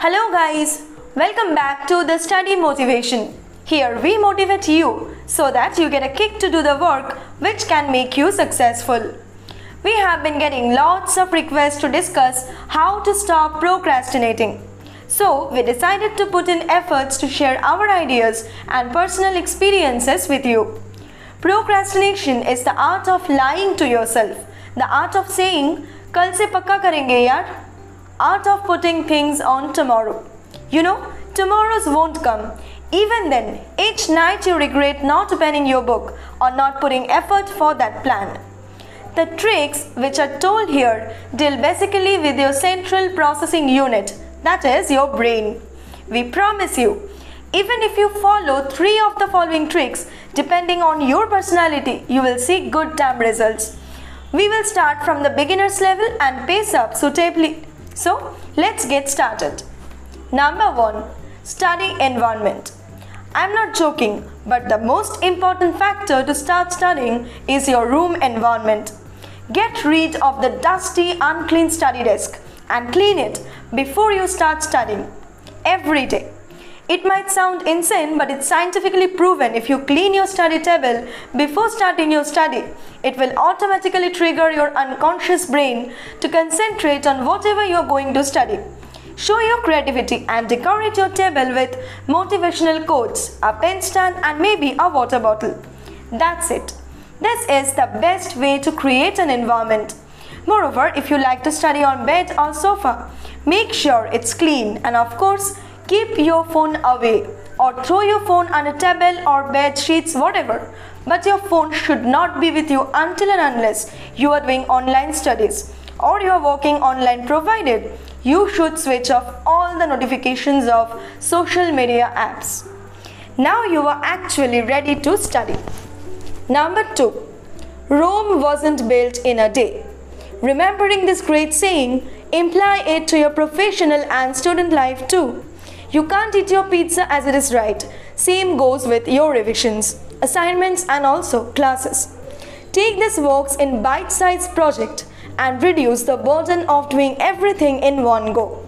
Hello, guys. Welcome back to the Study Motivation. Here we motivate you so that you get a kick to do the work which can make you successful. We have been getting lots of requests to discuss how to stop procrastinating. So, we decided to put in efforts to share our ideas and personal experiences with you. Procrastination is the art of lying to yourself, the art of saying, कल से पक्का करेंगे यार, Art of putting things on tomorrow. You know, tomorrows won't come. Even then, each night you regret not opening your book or not putting effort for that plan. The tricks which are told here deal basically with your central processing unit, that is your brain. We promise you, even if you follow three of the following tricks, depending on your personality, you will see good damn results. We will start from the beginner's level and pace up suitably. So, let's get started. Number 1 Study Environment. I'm not joking, but the most important factor to start studying is your room environment. Get rid of the dusty, unclean study desk and clean it before you start studying. Every day. It might sound insane, but it's scientifically proven if you clean your study table before starting your study, it will automatically trigger your unconscious brain to concentrate on whatever you're going to study. Show your creativity and decorate your table with motivational quotes, a pen stand, and maybe a water bottle. That's it. This is the best way to create an environment. Moreover, if you like to study on bed or sofa, make sure it's clean and of course, keep your phone away or throw your phone on a table or bed sheets whatever. But your phone should not be with you until and unless you are doing online studies or you are working online provided you should switch off all the notifications of social media apps. Now you are actually ready to study. Number 2. Rome wasn't built in a day. Remembering this great saying, imply it to your professional and student life too. You can't eat your pizza as it is right. Same goes with your revisions, assignments and also classes. Take this works in bite-sized project and reduce the burden of doing everything in one go.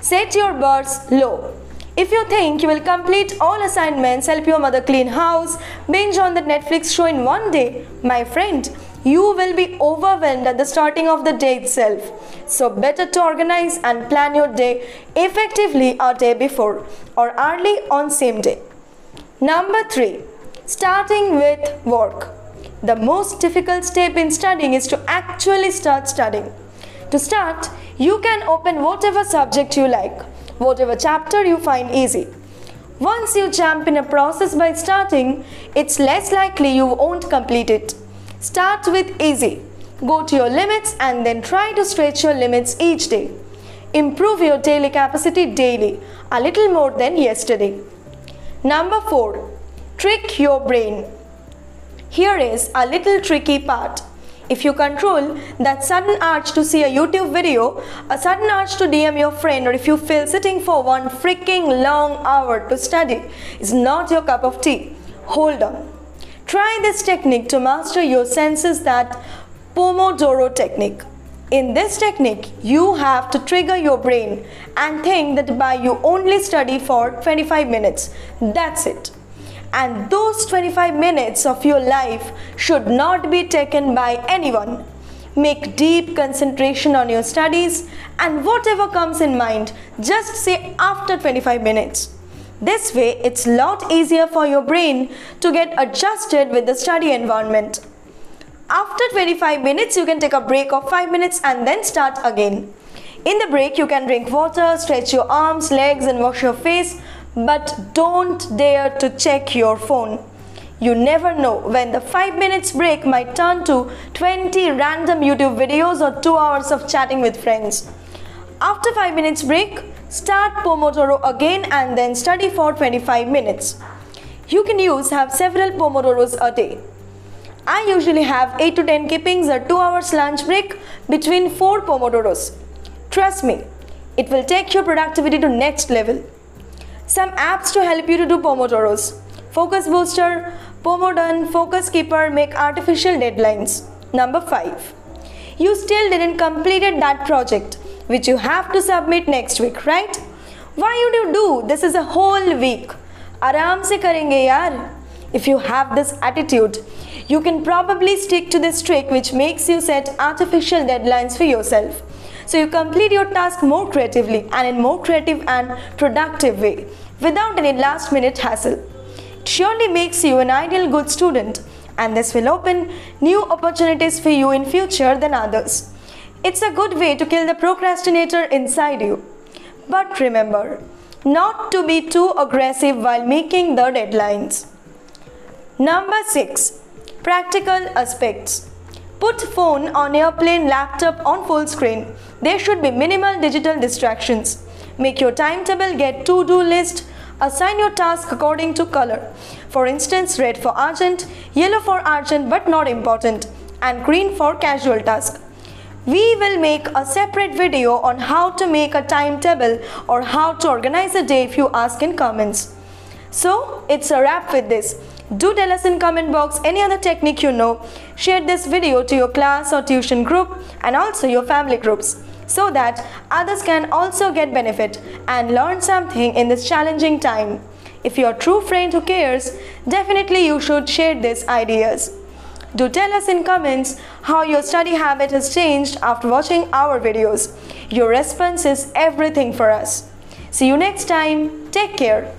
Set your bars low. If you think you will complete all assignments, help your mother clean house, binge on the Netflix show in one day, my friend, you will be overwhelmed at the starting of the day itself. So better to organize and plan your day effectively a day before or early on same day. Number 3. Starting with work. The most difficult step in studying is to actually start studying. To start, you can open whatever subject you like, whatever chapter you find easy. Once you jump in a process by starting, it's less likely you won't complete it. Start with easy. Go to your limits and then try to stretch your limits each day. Improve your daily capacity daily, a little more than yesterday. Number 4. Trick your brain. Here is a little tricky part. If you control that sudden urge to see a YouTube video, a sudden urge to DM your friend, or if you feel sitting for one freaking long hour to study is not your cup of tea, hold on. Try this technique to master your senses that Pomodoro technique. In this technique, you have to trigger your brain and think that by you only study for 25 minutes. That's it and those 25 minutes of your life should not be taken by anyone. Make deep concentration on your studies and whatever comes in mind, just say after 25 minutes. This way, it's lot easier for your brain to get adjusted with the study environment. After 25 minutes, you can take a break of 5 minutes and then start again. In the break, you can drink water, stretch your arms, legs and wash your face but don't dare to check your phone. You never know when the 5 minutes break might turn to 20 random YouTube videos or 2 hours of chatting with friends. After 5 minutes break, start Pomodoro again and then study for 25 minutes. You can use have several Pomodoros a day. I usually have 8 to 10 keepings or 2 hours lunch break between 4 Pomodoros. Trust me, it will take your productivity to next level. Some apps to help you to do Pomodoros. Focus Booster, PomoDone, Focus Keeper make artificial deadlines. Number 5. You still didn't completed that project which you have to submit next week, right? Why would you do? This is a whole week. आराम से करेंगे यार. If you have this attitude, you can probably stick to this trick which makes you set artificial deadlines for yourself. So you complete your task more creatively and in more creative and productive way without any last minute hassle. It surely makes you an ideal good student and this will open new opportunities for you in future than others. It's a good way to kill the procrastinator inside you. But remember, not to be too aggressive while making the deadlines. Number 6. Practical aspects. Put phone on airplane laptop on full screen. There should be minimal digital distractions. Make your timetable get to-do list. Assign your task according to color. For instance, red for urgent, yellow for urgent but not important, and green for casual task. We will make a separate video on how to make a timetable or how to organize a day if you ask in comments. So, it's a wrap with this. Do tell us in comment box any other technique you know. Share this video to your class or tuition group and also your family groups so that others can also get benefit and learn something in this challenging time. If you're a true friend who cares, definitely you should share these ideas. Do tell us in comments how your study habit has changed after watching our videos. Your response is everything for us. See you next time. Take care.